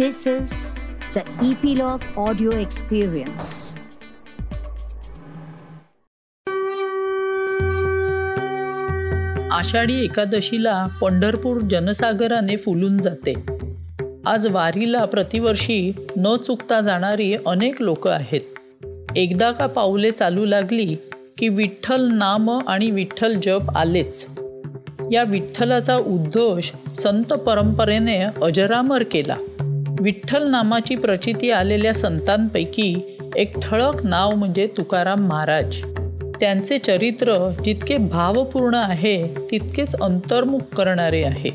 This is the Epilogue Audio Experience. Ashadhi एकादशीला पंढरपूर जनसागराने फुलून जाते. आज वारीला प्रतिवर्षी न चुकता जाणारी अनेक लोक आहेत. एकदा का पाऊले चालू लागली की विठ्ठल नाम आणि विठ्ठल जप आलेच. या विठ्ठलाचा उद्घोष संत परंपरेने अजरामर केला. विठ्ठल नामाची प्रचिती आलेल्या संतांपैकी एक ठळक नाव म्हणजे तुकाराम महाराज. त्यांचे चरित्र जितके भावपूर्ण आहे तितकेच अंतर्मुख करणारे आहे.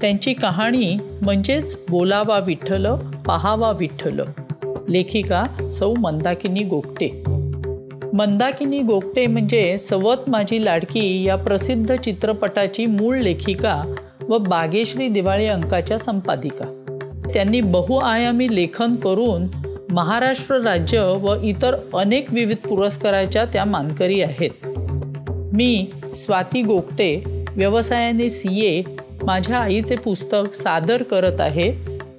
त्यांची कहाणी म्हणजेच बोलावा विठ्ठल पहावा विठ्ठल. लेखिका सौ मंदाकिनी गोगटे. मंदाकिनी गोगटे म्हणजे सवत माझी लाडकी या प्रसिद्ध चित्रपटाची मूळ लेखिका व बागेश्री दिवाळी अंकाच्या संपादिका. त्यांनी बहुआयामी लेखन करून महाराष्ट्र राज्य व इतर अनेक विविध पुरस्काराच्या त्या मानकरी आहेत. मी स्वाती गोगटे व्यवसायाने सी ए माझ्या आईचे पुस्तक सादर करत आहे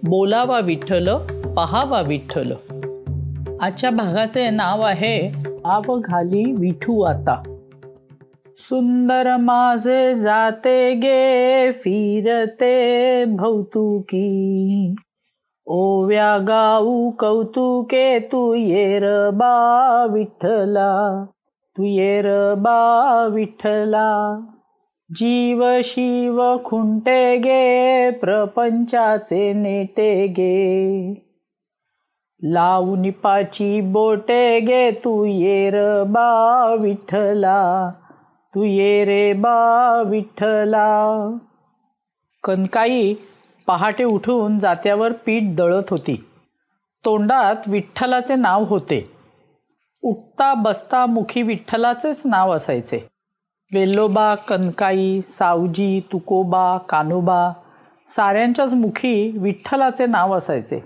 बोलावा विठ्ठल पहावा विठ्ठल. आजच्या भागाचे नाव आहे आव घाली विठू आता. सुंदर माझे जाते गे फिरते भौतुकी. ओव्या गाऊ कौतुके तू येर बा विठ्ठला. तू येर बा विठ्ठला. जीव शिव खुंटे गे प्रपंचाचे नेटे गे. लावून पाची बोटे गे तू येर बा विठ्ठला. तू ये रे बा विठ्ठला. कनकाई पहाटे उठून जात्यावर पीठ दळत होती. तोंडात विठ्ठलाचे नाव होते. उठता बसता मुखी विठ्ठलाचेच नाव असायचे. वेल्लोबा कनकाई सावजी तुकोबा कानोबा साऱ्यांच्याच मुखी विठ्ठलाचे नाव असायचे.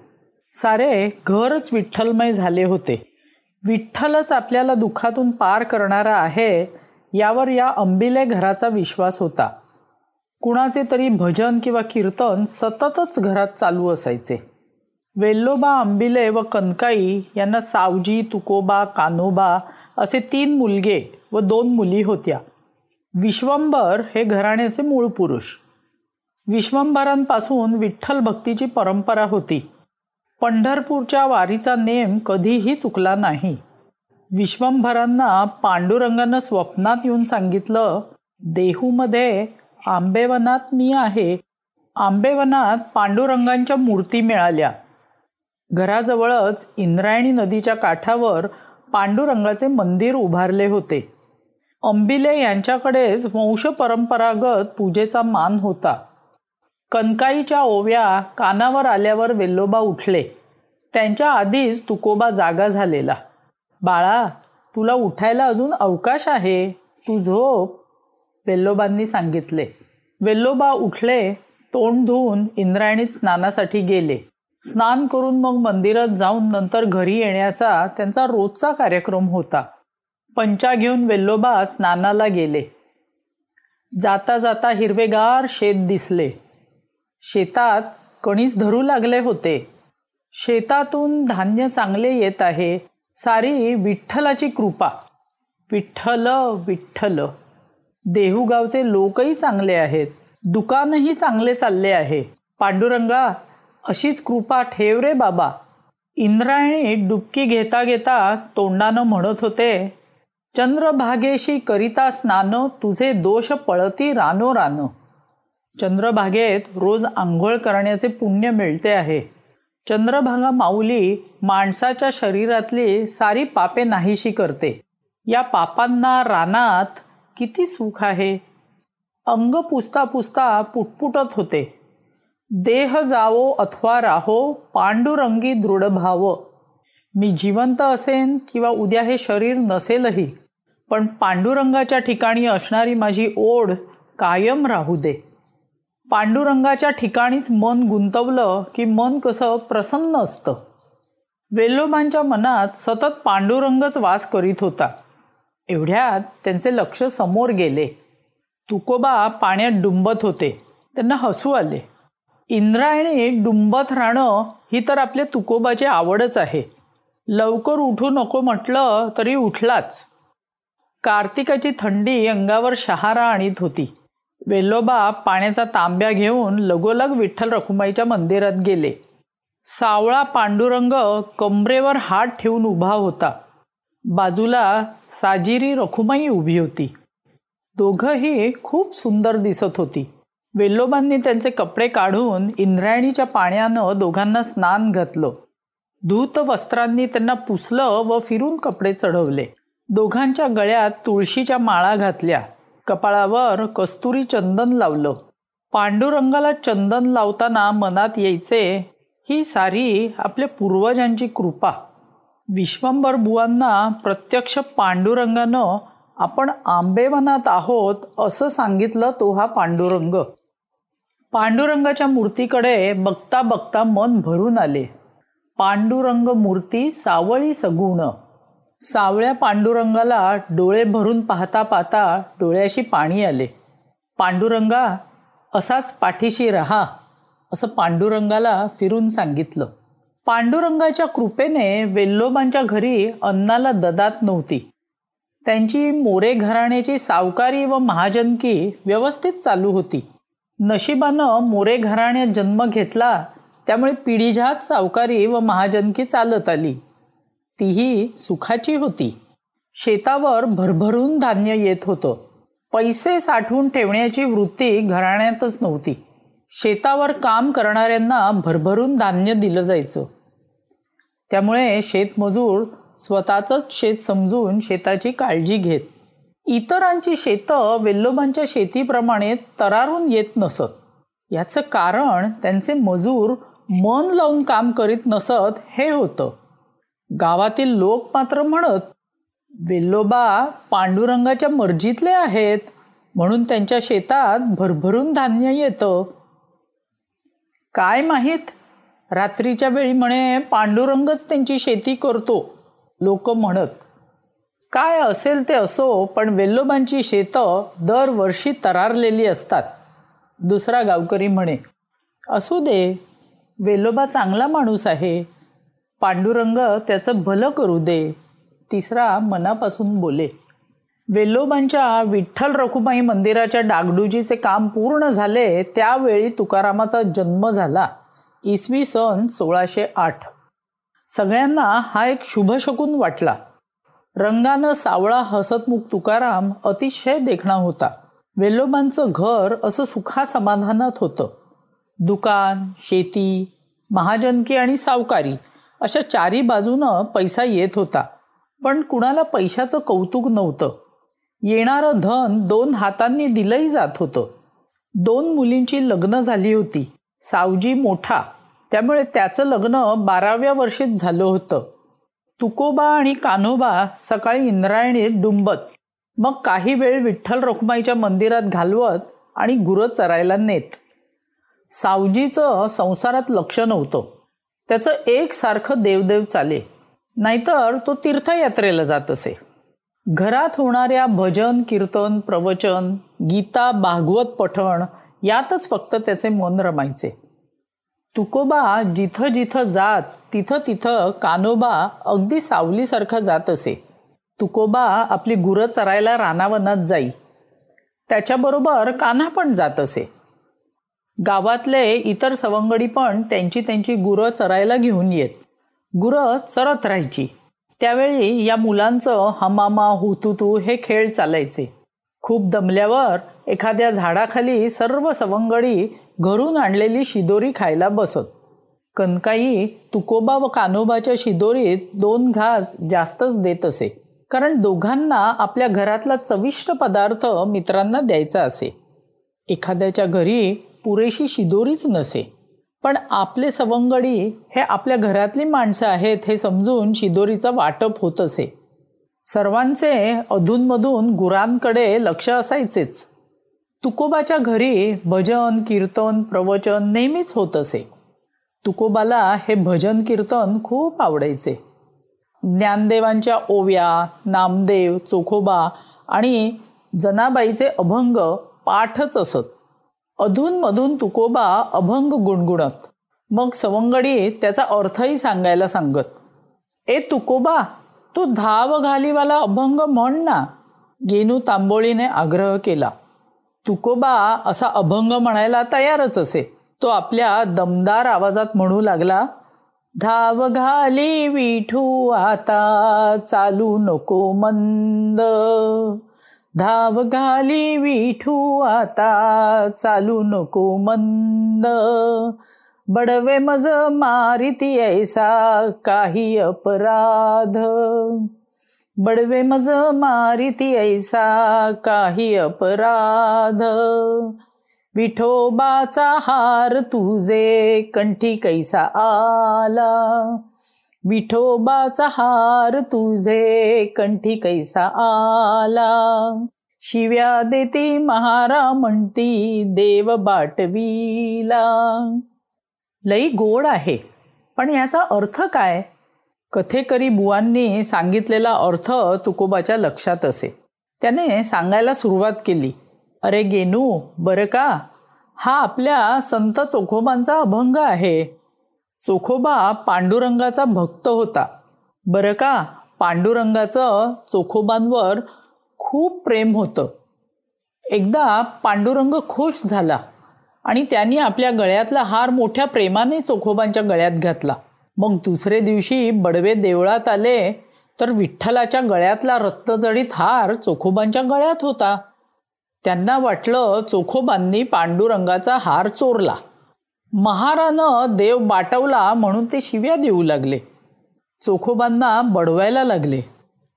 सारे घरच विठ्ठलमय झाले होते. विठ्ठलच आपल्याला दुःखातून पार करणारा आहे यावर या अंबिले घराचा विश्वास होता. कुणाचे तरी भजन किंवा कीर्तन सततच घरात चालू असायचे. वेल्लोबा अंबिले व कनकाई यांना सावजी तुकोबा कानोबा असे तीन मुलगे व दोन मुली होत्या. विश्वंभर हे घराण्याचे मूळ पुरुष. विश्वंभरांपासून विठ्ठल भक्तीची परंपरा होती. पंढरपूरच्या वारीचा नेम कधीही चुकला नाही. विश्वंभरांना पांडुरंगानं स्वप्नात येऊन सांगितलं देहूमध्ये आंबेवनात मी आहे. आंबेवनात पांडुरंगांच्या मूर्ती मिळाल्या. घराजवळच इंद्रायणी नदीच्या काठावर पांडुरंगाचे मंदिर उभारले होते. अंबिले यांच्याकडेच वंशपरंपरागत पूजेचा मान होता. कनकाईच्या ओव्या कानावर आल्यावर वेल्लोबा उठले. त्यांच्या आधीच तुकोबा जागा झालेला. बाळा तुला उठायला अजून अवकाश आहे. तू झोप. वेल्लोबांनी सांगितले. वेल्लोबा उठले तोंड धुवून इंद्रायणीत स्नानासाठी गेले. स्नान करून मग मंदिरात जाऊन नंतर घरी येण्याचा त्यांचा रोजचा कार्यक्रम होता. पंचा घेऊन वेल्लोबा स्नानाला गेले. जाता जाता हिरवेगार शेत दिसले. शेतात कणीस धरू लागले होते. शेतातून धान्य चांगले येत आहे. सारी विठ्ठलाची कृपा. विठ्ठल विठ्ठल. देहूगावचे लोकही चांगले आहेत. दुकानही चांगले चालले आहे. पांडुरंगा अशीच कृपा ठेव रे बाबा. इंद्रायणी डुबकी घेता घेता तोंडानं म्हणत होते चंद्रभागेशी करिता स्नान तुझे दोष पळती रानो रानो चंद्रभागेत रोज आंघोळ करण्याचे पुण्य मिळते आहे. चंद्रभागा माऊली माणसाच्या शरीरातली सारी पापे नाहीशी करते. या पापांना रानात किती सुख आहे? अंग पुसता पुसता पुटपुटत होते. देह जावो अथवा राहो पांडुरंगी दृढ भाव. मी जिवंत असेन किंवा उद्या हे शरीर नसेलही पण पांडुरंगाच्या ठिकाणी असणारी माझी ओढ कायम राहू दे. पांडुरंगाच्या ठिकाणीच मन गुंतवलं की मन कसं प्रसन्न असतं. वेल्लोबांच्या मनात सतत पांडुरंगच वास करीत होता. एवढ्यात त्यांचे लक्ष समोर गेले. तुकोबा पाण्यात डुंबत होते. त्यांना हसू आले. इंद्रायणी डुंबत राहणं ही तर आपल्या तुकोबाची आवडच आहे. लवकर उठू नको म्हटलं तरी उठलाच. कार्तिकाची थंडी अंगावर शहारा आणीत होती. वेल्लोबा पाण्याचा तांब्या घेऊन लगोलग विठ्ठल रखुमाईच्या मंदिरात गेले. सावळा पांडुरंग कमरेवर हात ठेवून उभा होता. बाजूला साजिरी रखुमाई उभी होती. दोघंही खूप सुंदर दिसत होती. वेल्लोबांनी त्यांचे कपडे काढून इंद्रायणीच्या पाण्यानं दोघांना स्नान घातलं. धूत वस्त्रांनी त्यांना पुसलं व फिरून कपडे चढवले. दोघांच्या गळ्यात तुळशीच्या माळा घातल्या. कपाळावर कस्तुरी चंदन लावलं. पांडुरंगाला चंदन लावताना मनात यायचे ही सारी आपल्या पूर्वजांची कृपा. विश्वंभर बुवांना प्रत्यक्ष पांडुरंगानं आपण आंबेवनात आहोत असं सांगितलं तो हा पांडुरंग. पांडुरंगाच्या मूर्तीकडे बघता बघता मन भरून आले. पांडुरंग मूर्ती सावळी सगुण. सावळ्या पांडुरंगाला डोळे भरून पाहता पाहता डोळ्याशी पाणी आले. पांडुरंगा असाच पाठीशी रहा असं पांडुरंगाला फिरून सांगितलं. पांडुरंगाच्या कृपेने वेल्लोबांच्या घरी अन्नाला ददात नव्हती. त्यांची मोरे घराण्याची सावकारी व महाजनकी व्यवस्थित चालू होती. नशिबानं मोरे घराण्यात जन्म घेतला त्यामुळे पिढीजात सावकारी व महाजनकी चालत आली. तीही सुखाची होती. शेतावर भरभरून धान्य येत होतं. पैसे साठवून ठेवण्याची वृत्ती घराण्यातच नव्हती. शेतावर काम करणाऱ्यांना भरभरून धान्य दिलं जायचं. त्यामुळे शेतमजूर स्वतःच शेत समजून शेताची काळजी घेत. इतरांची शेतं वेल्लोबांच्या शेतीप्रमाणे तरारून येत नसत. याचं कारण त्यांचे मजूर मन लावून काम करीत नसत हे होतं. गावातील लोक मात्र म्हणत वेल्लोबा पांडुरंगाच्या मर्जीतले आहेत. म्हणून त्यांच्या शेतात भरभरून धान्य येतं. काय माहीत? रात्रीच्या वेळी म्हणे पांडुरंगच त्यांची शेती करतो लोक म्हणत. काय असेल ते असो पण वेल्लोबांची शेतं दरवर्षी तरारलेली असतात दुसरा गावकरी म्हणे. असू दे. वेल्लोबा चांगला माणूस आहे. पांडुरंग त्याचं भलं करू दे तिसरा मनापासून बोले. वेल्लोबांच्या विठ्ठल रखुमाई मंदिराच्या डागडुजीचे काम पूर्ण झाले त्यावेळी तुकारामाचा जन्म झाला इसवी सन सोळाशे आठ. सगळ्यांना हा एक शुभशकून वाटला. रंगानं सावळा हसतमुख तुकाराम अतिशय देखणा होता. वेल्लोबांचं घर असं सुखासमाधानात होतं. दुकान शेती महाजनकी आणि सावकारी अशा चारी बाजूनं पैसा येत होता. पण कुणाला पैशाचं कौतुक नव्हतं. येणारं धन दोन हातांनी दिलंही जात होतं. दोन मुलींची लग्न झाली होती. सावजी मोठा. त्यामुळे त्याचं लग्न बाराव्या वर्षीच झालं होतं. तुकोबा आणि कान्होबा सकाळी इंद्रायणीत डुंबत. मग काही वेळ विठ्ठल रखुमाईच्या मंदिरात घालवत आणि गुरं चरायला नेत. सावजीचं संसारात लक्ष नव्हतं. त्याचं एकसारखं देवदेव चाले. नाहीतर तो तीर्थयात्रेला जात असे. घरात होणाऱ्या भजन कीर्तन प्रवचन गीता भागवत पठण यातच फक्त त्याचे मन रमायचे. तुकोबा जिथं जिथं जात तिथं तिथं कानोबा अगदी सावलीसारखं जात असे. तुकोबा आपली गुरं चरायला रानावनात जाई. त्याच्याबरोबर कान्हा पण जात असे. गावातले इतर सवंगडी पण त्यांची त्यांची गुरं चरायला घेऊन येत. गुरं चरत राहायची. त्यावेळी या मुलांचं हमामा हुतुतू हे खेळ चालायचे. खूप दमल्यावर एखाद्या झाडाखाली सर्व सवंगडी घरून आणलेली शिदोरी खायला बसत. कनकाई तुकोबा व कानोबाच्या शिदोरीत दोन घास जास्तच देत असे. कारण दोघांना आपल्या घरातला चविष्ट पदार्थ मित्रांना द्यायचा असे. एखाद्याच्या घरी पुरेशी शिदोरीच नसे. पण आपले सवंगडी हे आपल्या घरातली माणसं आहेत हे समजून शिदोरीचं वाटप होत असे. सर्वांचे अधूनमधून गुरांकडे लक्ष असायचेच. तुकोबाच्या घरी भजन कीर्तन प्रवचन नेहमीच होत असे. तुकोबाला हे भजन कीर्तन खूप आवडायचे. ज्ञानदेवांच्या ओव्या नामदेव चोखोबा आणि जनाबाईचे अभंग पाठच असत. अधूनमधून तुकोबा अभंग गुणगुणत. मग सवंगडी त्याचा अर्थही सांगायला सांगत. ए तुकोबा तो धाव घालीवाला अभंग म्हण ना. गेनू तांबोळीने आग्रह केला. तुकोबा असा अभंग म्हणायला तयारच असे. तो आपल्या दमदार आवाजात म्हणू लागला धाव घाली विठू आता चालू नको मंद. धाव घाली विठू आता चालू नको मंद. बडवे मज मारिती ऐसा काही अपराध. बडवे मज मारिती ऐसा काही अपराध. विठोबाचा हार तुझे कंठी कैसा आला. विठोबाचा हार तुझे कंठी कैसा आला? शिव्या देती महारा म्हणती देव बाटवीला. लई गोड आहे. पण याचा अर्थ काय? कथेकरी बुवांनी सांगितलेला अर्थ तुकोबाच्या लक्षात असे. त्याने सांगायला सुरुवात केली. अरे गेनू बरं का? हा आपल्या संत चोखोबांचा अभंग आहे. चोखोबा पांडुरंगाचा भक्त होता. बरं का? पांडुरंगाचं चोखोबांवर खूप प्रेम होतं. एकदा पांडुरंग खुश झाला आणि त्यांनी आपल्या गळ्यातला हार मोठ्या प्रेमाने चोखोबांच्या गळ्यात घातला. मग दुसरे दिवशी बडवे देवळात आले तर विठ्ठलाच्या गळ्यातला रक्तजडीत हार चोखोबांच्या गळ्यात होता. त्यांना वाटलं चोखोबांनी पांडुरंगाचा हार चोरला. महारानं देव बाटवला म्हणून ते शिव्या देऊ लागले. चोखोबांना बडवायला लागले.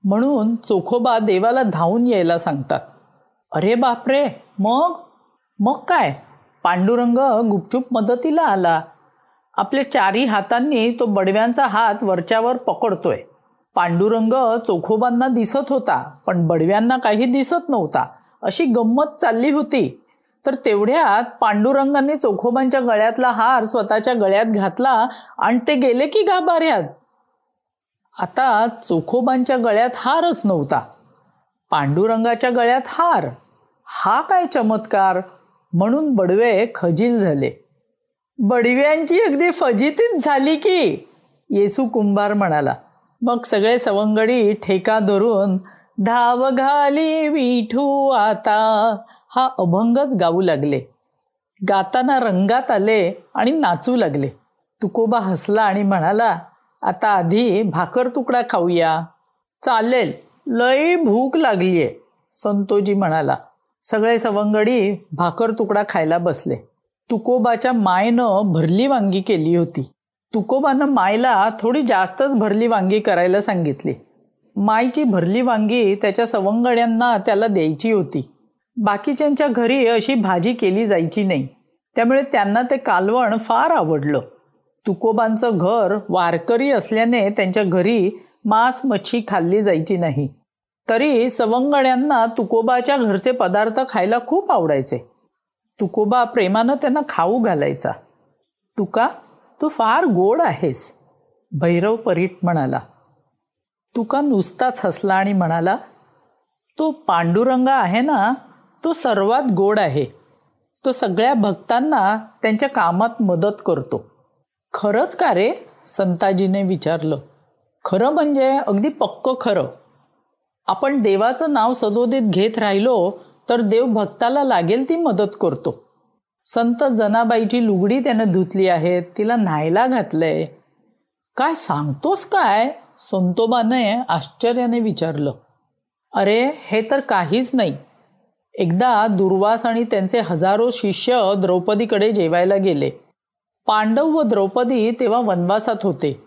म्हणून चोखोबा देवाला धावून यायला सांगतात. अरे बापरे मग? मग काय? पांडुरंग गुपचूप मदतीला आला. आपल्या चारी हातांनी तो बडव्यांचा हात वरच्यावर पकडतोय. पांडुरंग चोखोबांना दिसत होता पण बडव्यांना काही दिसत नव्हता. अशी गंमत चालली होती. तर तेवढ्यात पांडुरंगांनी चोखोबांच्या गळ्यातला हार स्वतःच्या गळ्यात घातला आणि ते गेले की गाभाऱ्यात. आता चोखोबांच्या गळ्यात हारच नव्हता. पांडुरंगाच्या गळ्यात हार. हा काय चमत्कार? म्हणून बडवे खजील झाले. बडव्यांची अगदी फजितीच झाली की येसू कुंभार म्हणाला. मग सगळे सवंगडी ठेका धरून धाव घाली विठू आता. हा अभंगच गाऊ लागले. गाताना रंगात आले आणि नाचू लागले. तुकोबा हसला आणि म्हणाला आता आधी भाकर तुकडा खाऊया. चालेल लई भूक लागलीये संतोजी म्हणाला. सगळे सवंगडी भाकर तुकडा खायला बसले. तुकोबाच्या मायनं भरली वांगी केली होती. तुकोबानं मायला थोडी जास्तच भरली वांगी करायला सांगितली. मायची भरली वांगी त्याच्या सवंगड्यांना त्याला द्यायची होती. बाकीच्यांच्या घरी अशी भाजी केली जायची नाही. त्यामुळे त्यांना ते कालवण फार आवडलं. तुकोबांचं घर वारकरी असल्याने त्यांच्या घरी मांस मच्छी खाल्ली जायची नाही. तरी सवंगड्यांना तुकोबाच्या घरचे पदार्थ खायला खूप आवडायचे. तुकोबा प्रेमानं त्यांना खाऊ घालायचा. तुका तू फार गोड आहेस भैरव परीट म्हणाला. तुका नुसताच हसला आणि म्हणाला तो पांडुरंगा आहे ना तो सर्वात गोड आहे. तो सगळ्या भक्तांना त्यांच्या कामात मदत करतो. खरंच का रे? संताजीने विचारलं. खरं म्हणजे अगदी पक्क खरं. आपण देवाचं नाव सदोदित घेत राहिलो तर देव भक्ताला लागेल ती मदत करतो. संत जनाबाईची लुगडी त्यानं धुतली आहे तिला न्हायला घातलंय. काय सांगतोस काय? संतोबाने आश्चर्याने विचारलं. अरे हे तर काहीच नाही. एकदा दुर्वास आणि त्यांचे हजारो शिष्य द्रौपदीकडे जेवायला गेले. पांडव व द्रौपदी तेव्हा वनवासात होते.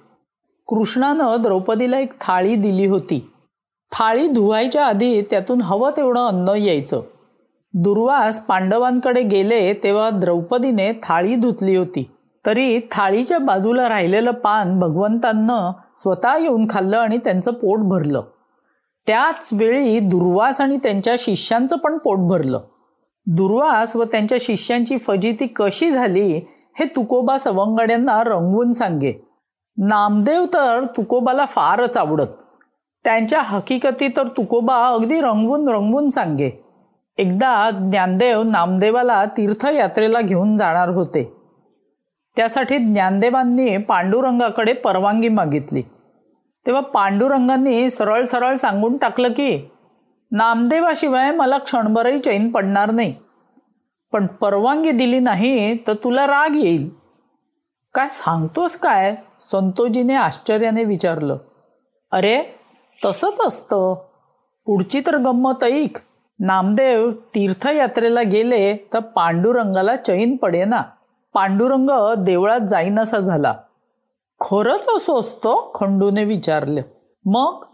कृष्णानं द्रौपदीला एक थाळी दिली होती. थाळी धुवायच्या आधी त्यातून हवं तेवढं अन्न यायचं. दुर्वास पांडवांकडे गेले तेव्हा द्रौपदीने थाळी धुतली होती. तरी थाळीच्या बाजूला राहिलेलं पान भगवंतांना स्वतः येऊन खाल्लं आणि त्यांचं पोट भरलं. त्याच वेळी दुर्वास आणि त्यांच्या शिष्यांचं पण पोट भरलं. दुर्वास व त्यांच्या शिष्यांची फजिती कशी झाली हे तुकोबा सवंगड्यांना रंगवून सांगे. नामदेव तर तुकोबाला फारच आवडत. त्यांच्या हकीकती तर तुकोबा अगदी रंगवून रंगवून सांगे. एकदा ज्ञानदेव नामदेवाला तीर्थयात्रेला घेऊन जाणार होते. त्यासाठी ज्ञानदेवांनी पांडुरंगाकडे परवानगी मागितली. तेव्हा पांडुरंगांनी सरळ सरळ सांगून टाकलं की नामदेवाशिवाय मला क्षणभरही चैन पडणार नाही. पण परवानगी दिली नाही तर तुला राग येईल. काय सांगतोस काय? संतोजीने आश्चर्याने विचारलं. अरे तसंच असतं. पुढची तर गंमत ऐक. नामदेव तीर्थयात्रेला गेले तर पांडुरंगाला चैन पडे ना पांडुरंग देवळात जाईनसा झाला. खरंच असं असतं? खंडूने विचारलं. मग?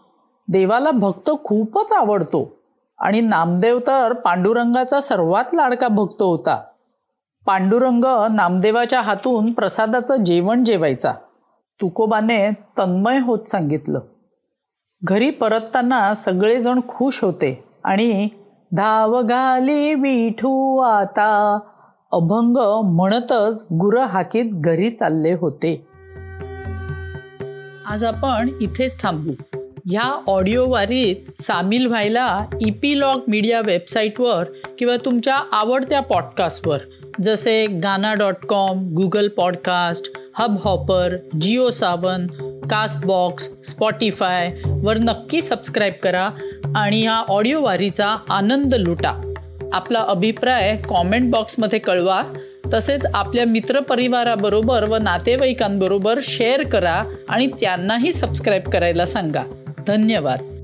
देवाला भक्त खूपच आवडतो. आणि नामदेव तर पांडुरंगाचा सर्वात लाडका भक्त होता. पांडुरंग नामदेवाच्या हातून प्रसादाचं जेवण जेवायचा. तुकोबाने तन्मय होत सांगितलं. घरी परतताना सगळेजण खुश होते आणि धाव घाली विठू आता. अभंग म्हणतच गुर हाकीत घरी चालले होते. आज आपण इथेच थांबू. ह्या ऑडिओ वारीत सामील व्हायला इपीलॉग मीडिया वेबसाईटवर किंवा तुमच्या आवडत्या पॉडकास्टवर जसे Gaana dot com Google podcast Hubhopper Jio Saavn Castbox Spotify वर नक्की सबस्क्राईब करा आणि ह्या ऑडिओ वारीचा आनंद लुटा. आपला अभिप्राय कॉमेंट बॉक्समध्ये कळवा. तसेच आपल्या मित्रपरिवाराबरोबर व नातेवाईकांबरोबर शेअर करा आणि त्यांनाही सबस्क्राईब करायला सांगा. धन्यवाद.